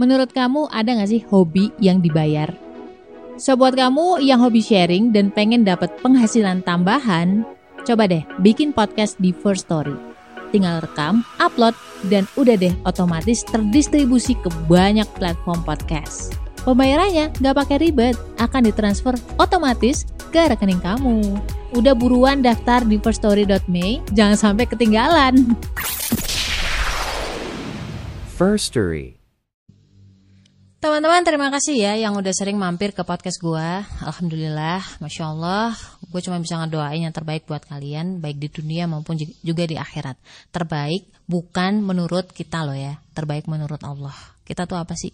Menurut kamu ada nggak sih hobi yang dibayar? So buat kamu yang hobi sharing dan pengen dapat penghasilan tambahan, coba deh bikin podcast di First Story. Tinggal rekam, upload, dan udah deh otomatis terdistribusi ke banyak platform podcast. Pembayarannya nggak pakai ribet, akan ditransfer otomatis ke rekening kamu. Udah buruan daftar di firststory.me, jangan sampai ketinggalan. First Story. Teman-teman terima kasih ya yang udah sering mampir ke podcast gue Alhamdulillah, Masya Allah Gue cuma bisa ngedoain yang terbaik buat kalian Baik di dunia maupun juga di akhirat. Terbaik bukan menurut kita loh ya Terbaik menurut Allah. Kita tuh apa sih?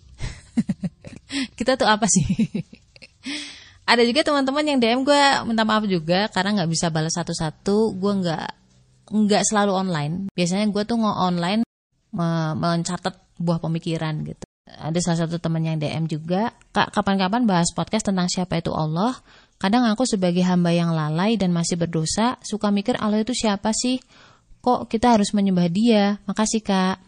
kita tuh apa sih? Ada juga teman-teman yang DM gue minta maaf juga Karena gak bisa balas satu-satu Gue gak, nggak selalu online. Biasanya gue tuh nge-online Mencatat buah pemikiran gitu ada salah satu teman yang DM juga, Kak kapan-kapan bahas podcast tentang siapa itu Allah. Kadang aku sebagai hamba yang lalai dan masih berdosa, suka mikir Allah itu siapa sih? Kok kita harus menyembah dia? Makasih Kak.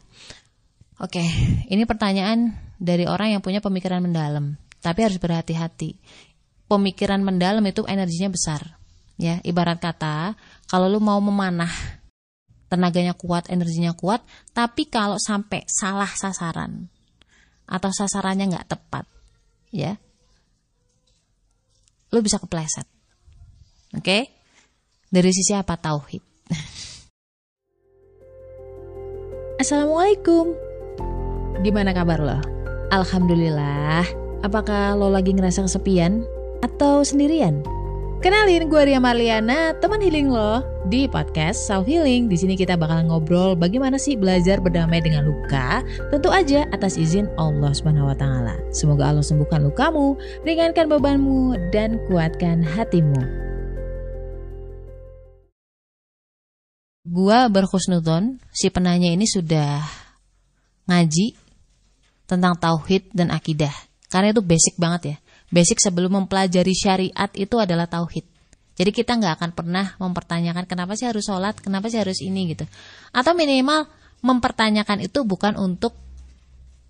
Oke, ini pertanyaan dari orang yang punya pemikiran mendalam. Tapi harus berhati-hati. Pemikiran mendalam itu energinya besar. Ya, ibarat kata, kalau lu mau memanah, tenaganya kuat, energinya kuat, tapi kalau sampai salah sasaran, atau sasarannya nggak tepat, ya, lu bisa kepleset. Oke? Okay? Dari sisi apa tauhid? Assalamualaikum. Gimana kabar lo? Alhamdulillah. Apakah lo lagi ngerasa kesepian atau sendirian? Kenalin, gue Ria Marliana, teman healing lo di podcast Self Healing. Di sini kita bakal ngobrol bagaimana sih belajar berdamai dengan luka, tentu aja atas izin Allah Subhanahu wa taala. Semoga Allah sembuhkan lukamu, ringankan bebanmu dan kuatkan hatimu. Gua berkhusnudon, si penanya ini sudah ngaji tentang tauhid dan akidah. Karena itu basic banget ya basic sebelum mempelajari syariat itu adalah tauhid. Jadi kita nggak akan pernah mempertanyakan kenapa sih harus sholat, kenapa sih harus ini gitu. Atau minimal mempertanyakan itu bukan untuk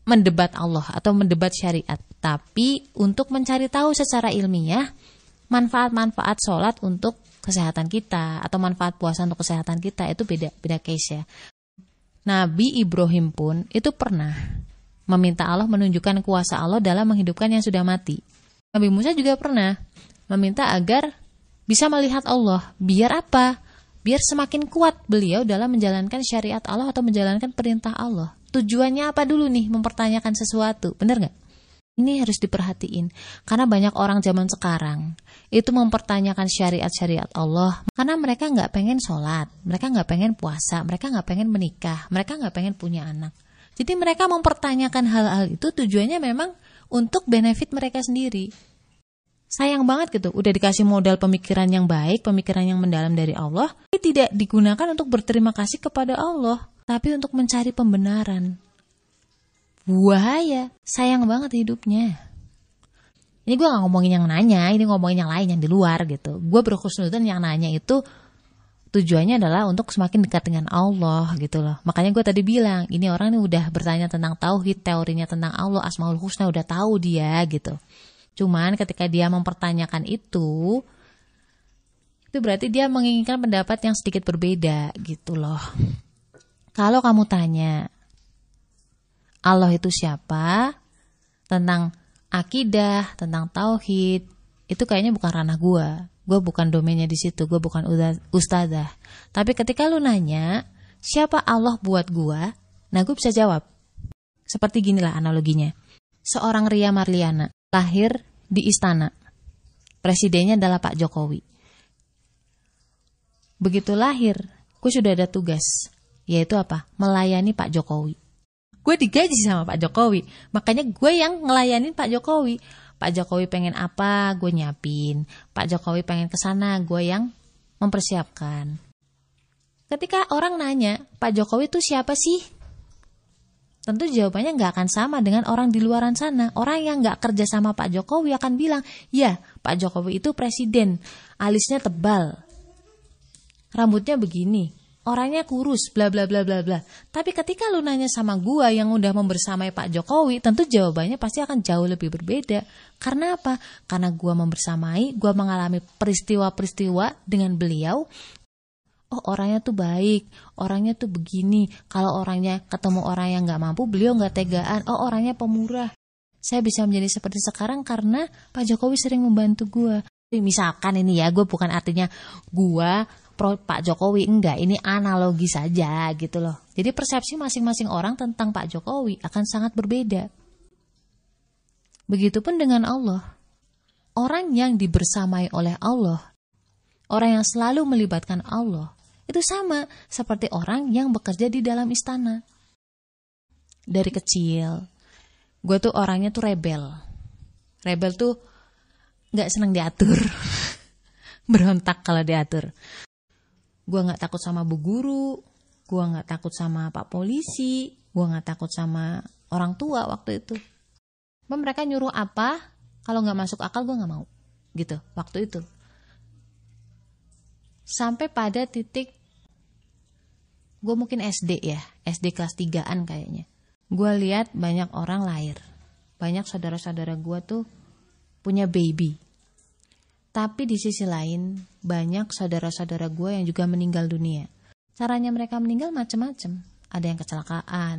mendebat Allah atau mendebat syariat, tapi untuk mencari tahu secara ilmiah manfaat-manfaat sholat untuk kesehatan kita atau manfaat puasa untuk kesehatan kita itu beda beda case ya. Nabi Ibrahim pun itu pernah meminta Allah menunjukkan kuasa Allah dalam menghidupkan yang sudah mati. Nabi Musa juga pernah meminta agar bisa melihat Allah. Biar apa? Biar semakin kuat beliau dalam menjalankan syariat Allah atau menjalankan perintah Allah. Tujuannya apa dulu nih mempertanyakan sesuatu? Bener nggak? Ini harus diperhatiin karena banyak orang zaman sekarang itu mempertanyakan syariat-syariat Allah karena mereka nggak pengen sholat, mereka nggak pengen puasa, mereka nggak pengen menikah, mereka nggak pengen punya anak. Jadi mereka mempertanyakan hal-hal itu tujuannya memang untuk benefit mereka sendiri. Sayang banget gitu, udah dikasih modal pemikiran yang baik, pemikiran yang mendalam dari Allah, ini tidak digunakan untuk berterima kasih kepada Allah, tapi untuk mencari pembenaran. Bahaya, sayang banget hidupnya. Ini gue gak ngomongin yang nanya, ini ngomongin yang lain yang di luar gitu. Gue berkhusnudan yang nanya itu tujuannya adalah untuk semakin dekat dengan Allah gitu loh. Makanya gue tadi bilang, ini orang ini udah bertanya tentang tauhid, teorinya tentang Allah, Asmaul Husna udah tahu dia gitu. Cuman ketika dia mempertanyakan itu, itu berarti dia menginginkan pendapat yang sedikit berbeda gitu loh. Kalau kamu tanya, Allah itu siapa? Tentang akidah, tentang tauhid, itu kayaknya bukan ranah gue gue bukan domainnya di situ gue bukan ustazah. Tapi ketika lu nanya siapa Allah buat gue nah gue bisa jawab. Seperti ginilah analoginya. Seorang Ria Marliana lahir di istana. Presidennya adalah Pak Jokowi. Begitu lahir gue sudah ada tugas yaitu apa? Melayani Pak Jokowi. Gue digaji sama Pak Jokowi makanya gue yang ngelayanin Pak Jokowi Pak Jokowi pengen apa, gue nyiapin. Pak Jokowi pengen ke sana, gue yang mempersiapkan. Ketika orang nanya, Pak Jokowi itu siapa sih? Tentu jawabannya nggak akan sama dengan orang di luaran sana. Orang yang nggak kerja sama Pak Jokowi akan bilang, ya Pak Jokowi itu presiden, alisnya tebal, rambutnya begini, orangnya kurus, bla bla bla bla bla. Tapi ketika lu nanya sama gua yang udah membersamai Pak Jokowi, tentu jawabannya pasti akan jauh lebih berbeda. Karena apa? Karena gua membersamai, gua mengalami peristiwa-peristiwa dengan beliau. Oh orangnya tuh baik, orangnya tuh begini. Kalau orangnya ketemu orang yang nggak mampu, beliau nggak tegaan. Oh orangnya pemurah. Saya bisa menjadi seperti sekarang karena Pak Jokowi sering membantu gua. Misalkan ini ya, gue bukan artinya gua pro Pak Jokowi. Enggak ini analogi saja gitu loh. Jadi persepsi masing-masing orang tentang Pak Jokowi akan sangat berbeda. Begitupun dengan Allah. Orang yang dibersamai oleh Allah orang yang selalu melibatkan Allah itu sama seperti orang yang bekerja di dalam istana. Dari kecil gue tuh orangnya tuh rebel. Rebel tuh nggak senang diatur. Berontak kalau diatur gue nggak takut sama bu guru gue nggak takut sama pak polisi gue nggak takut sama orang tua waktu itu. Mereka nyuruh apa kalau nggak masuk akal gue nggak mau gitu waktu itu. Sampai pada titik gue mungkin SD ya SD kelas 3an kayaknya. Gue lihat banyak orang lahir banyak saudara-saudara gue tuh punya baby tapi di sisi lain, banyak saudara-saudara gue yang juga meninggal dunia. Caranya mereka meninggal macam-macam. Ada yang kecelakaan,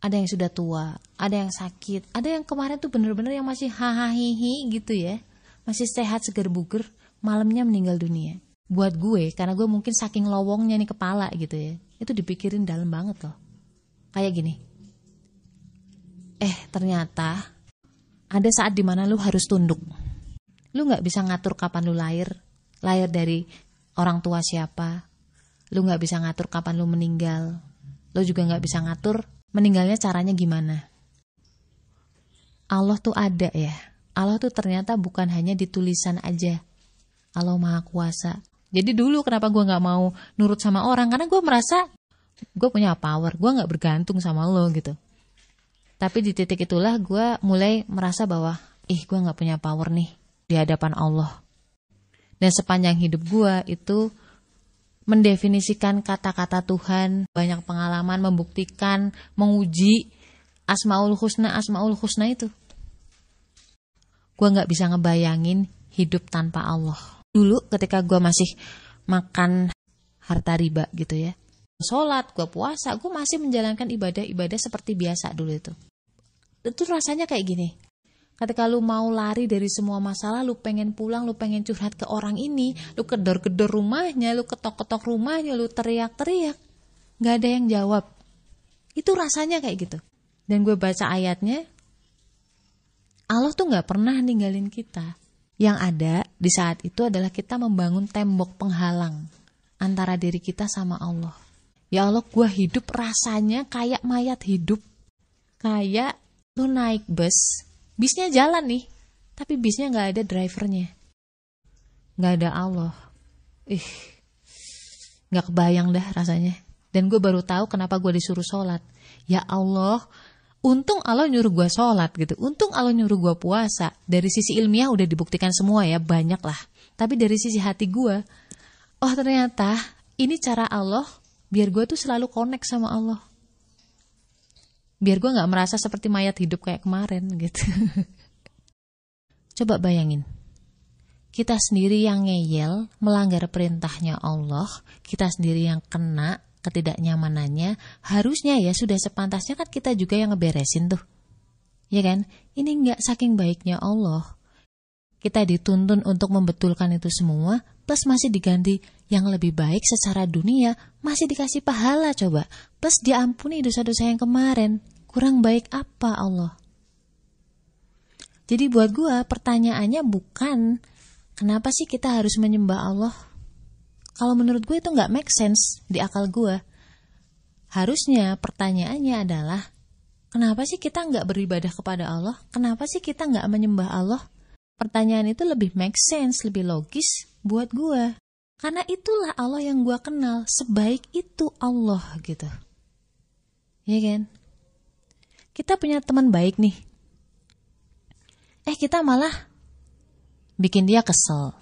ada yang sudah tua, ada yang sakit, ada yang kemarin tuh bener-bener yang masih hahaha gitu ya. Masih sehat seger buger, malamnya meninggal dunia. Buat gue, karena gue mungkin saking lowongnya nih kepala gitu ya. Itu dipikirin dalam banget loh. Kayak gini. Eh, ternyata ada saat di mana lu harus tunduk Lu nggak bisa ngatur kapan lu lahir, lahir dari orang tua siapa. Lu nggak bisa ngatur kapan lu meninggal. Lu juga nggak bisa ngatur meninggalnya caranya gimana. Allah tuh ada ya. Allah tuh ternyata bukan hanya di tulisan aja. Allah maha kuasa. Jadi dulu kenapa gue nggak mau nurut sama orang karena gue merasa gue punya power, gue nggak bergantung sama lo gitu. Tapi di titik itulah gue mulai merasa bahwa ih gue nggak punya power nih di hadapan Allah. Dan sepanjang hidup gue itu mendefinisikan kata-kata Tuhan, banyak pengalaman membuktikan, menguji Asmaul Husna, Asmaul Husna itu. Gue gak bisa ngebayangin hidup tanpa Allah. Dulu ketika gue masih makan harta riba gitu ya. Sholat, gue puasa, gue masih menjalankan ibadah-ibadah seperti biasa dulu itu. Itu rasanya kayak gini, Ketika lu mau lari dari semua masalah, lu pengen pulang, lu pengen curhat ke orang ini, lu kedor-kedor rumahnya, lu ketok-ketok rumahnya, lu teriak-teriak. Gak ada yang jawab. Itu rasanya kayak gitu. Dan gue baca ayatnya, Allah tuh gak pernah ninggalin kita. Yang ada di saat itu adalah kita membangun tembok penghalang antara diri kita sama Allah. Ya Allah, gue hidup rasanya kayak mayat hidup. Kayak lu naik bus, bisnya jalan nih tapi bisnya nggak ada drivernya. Nggak ada Allah. Ih nggak kebayang dah rasanya. Dan gue baru tahu kenapa gue disuruh sholat. Ya Allah untung Allah nyuruh gue sholat gitu. Untung Allah nyuruh gue puasa. Dari sisi ilmiah udah dibuktikan semua ya banyak lah. Tapi dari sisi hati gue oh ternyata ini cara Allah biar gue tuh selalu connect sama Allah biar gue nggak merasa seperti mayat hidup kayak kemarin gitu. Coba bayangin. Kita sendiri yang ngeyel melanggar perintahnya Allah kita sendiri yang kena ketidaknyamanannya harusnya ya sudah sepantasnya kan kita juga yang ngeberesin tuh. Ya kan? Ini nggak saking baiknya Allah. Kita dituntun untuk membetulkan itu semua plus masih diganti. Yang lebih baik secara dunia masih dikasih pahala coba. Plus diampuni dosa-dosa yang kemarin. Kurang baik apa Allah? Jadi buat gue pertanyaannya bukan kenapa sih kita harus menyembah Allah? Kalau menurut gue itu nggak make sense di akal gue harusnya pertanyaannya adalah kenapa sih kita nggak beribadah kepada Allah? Kenapa sih kita nggak menyembah Allah pertanyaan itu lebih make sense lebih logis buat gue karena itulah Allah yang gue kenal sebaik itu Allah gitu. Ya kan? Kita punya teman baik nih. Eh kita malah bikin dia kesel.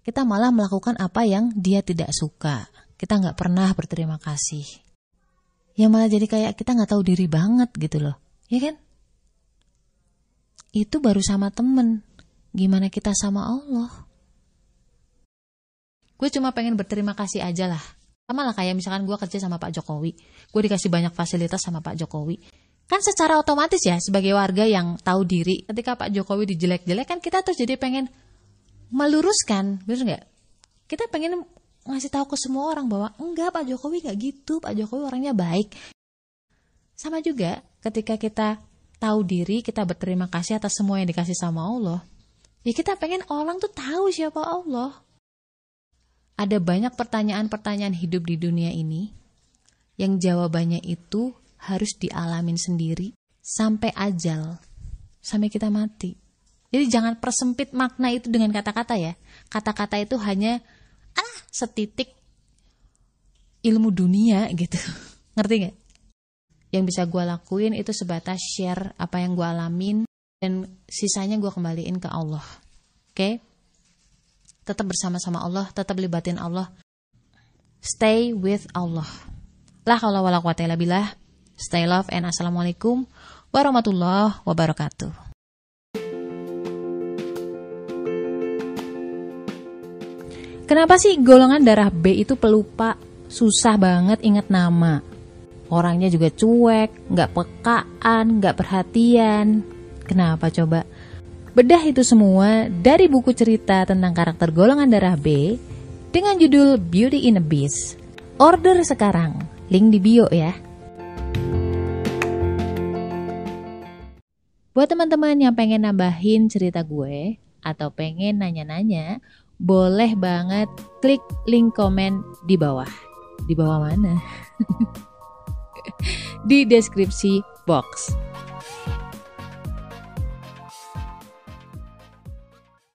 Kita malah melakukan apa yang dia tidak suka. kita nggak pernah berterima kasih. Ya malah jadi kayak kita nggak tahu diri banget gitu loh, ya kan? Itu baru sama temen, gimana kita sama Allah? Gue cuma pengen berterima kasih aja lah. Sama lah kayak misalkan gue kerja sama Pak Jokowi, gue dikasih banyak fasilitas sama Pak Jokowi. Kan secara otomatis ya sebagai warga yang tahu diri, ketika Pak Jokowi dijelek-jelek kan kita terus jadi pengen meluruskan, bener nggak? Kita pengen ngasih tahu ke semua orang bahwa enggak Pak Jokowi nggak gitu, Pak Jokowi orangnya baik. Sama juga ketika kita tahu diri, kita berterima kasih atas semua yang dikasih sama Allah. Ya kita pengen orang tuh tahu siapa Allah. Ada banyak pertanyaan-pertanyaan hidup di dunia ini yang jawabannya itu harus dialamin sendiri sampai ajal, sampai kita mati. Jadi jangan persempit makna itu dengan kata-kata ya. Kata-kata itu hanya ah setitik ilmu dunia gitu. Ngerti gak? Yang bisa gue lakuin itu sebatas share apa yang gue alamin dan sisanya gue kembaliin ke Allah. Oke? Okay? Tetap bersama-sama Allah, tetap libatin Allah. Stay with Allah. La haula wala quwata illa billah. Stay love and assalamualaikum warahmatullahi wabarakatuh. Kenapa sih golongan darah B itu pelupa, susah banget ingat nama? Orangnya juga cuek, nggak pekaan, nggak perhatian. Kenapa coba? Bedah itu semua dari buku cerita tentang karakter golongan darah B dengan judul Beauty in a Beast. Order sekarang, link di bio ya. Buat teman-teman yang pengen nambahin cerita gue atau pengen nanya-nanya, boleh banget klik link komen di bawah. Di bawah mana? di deskripsi box.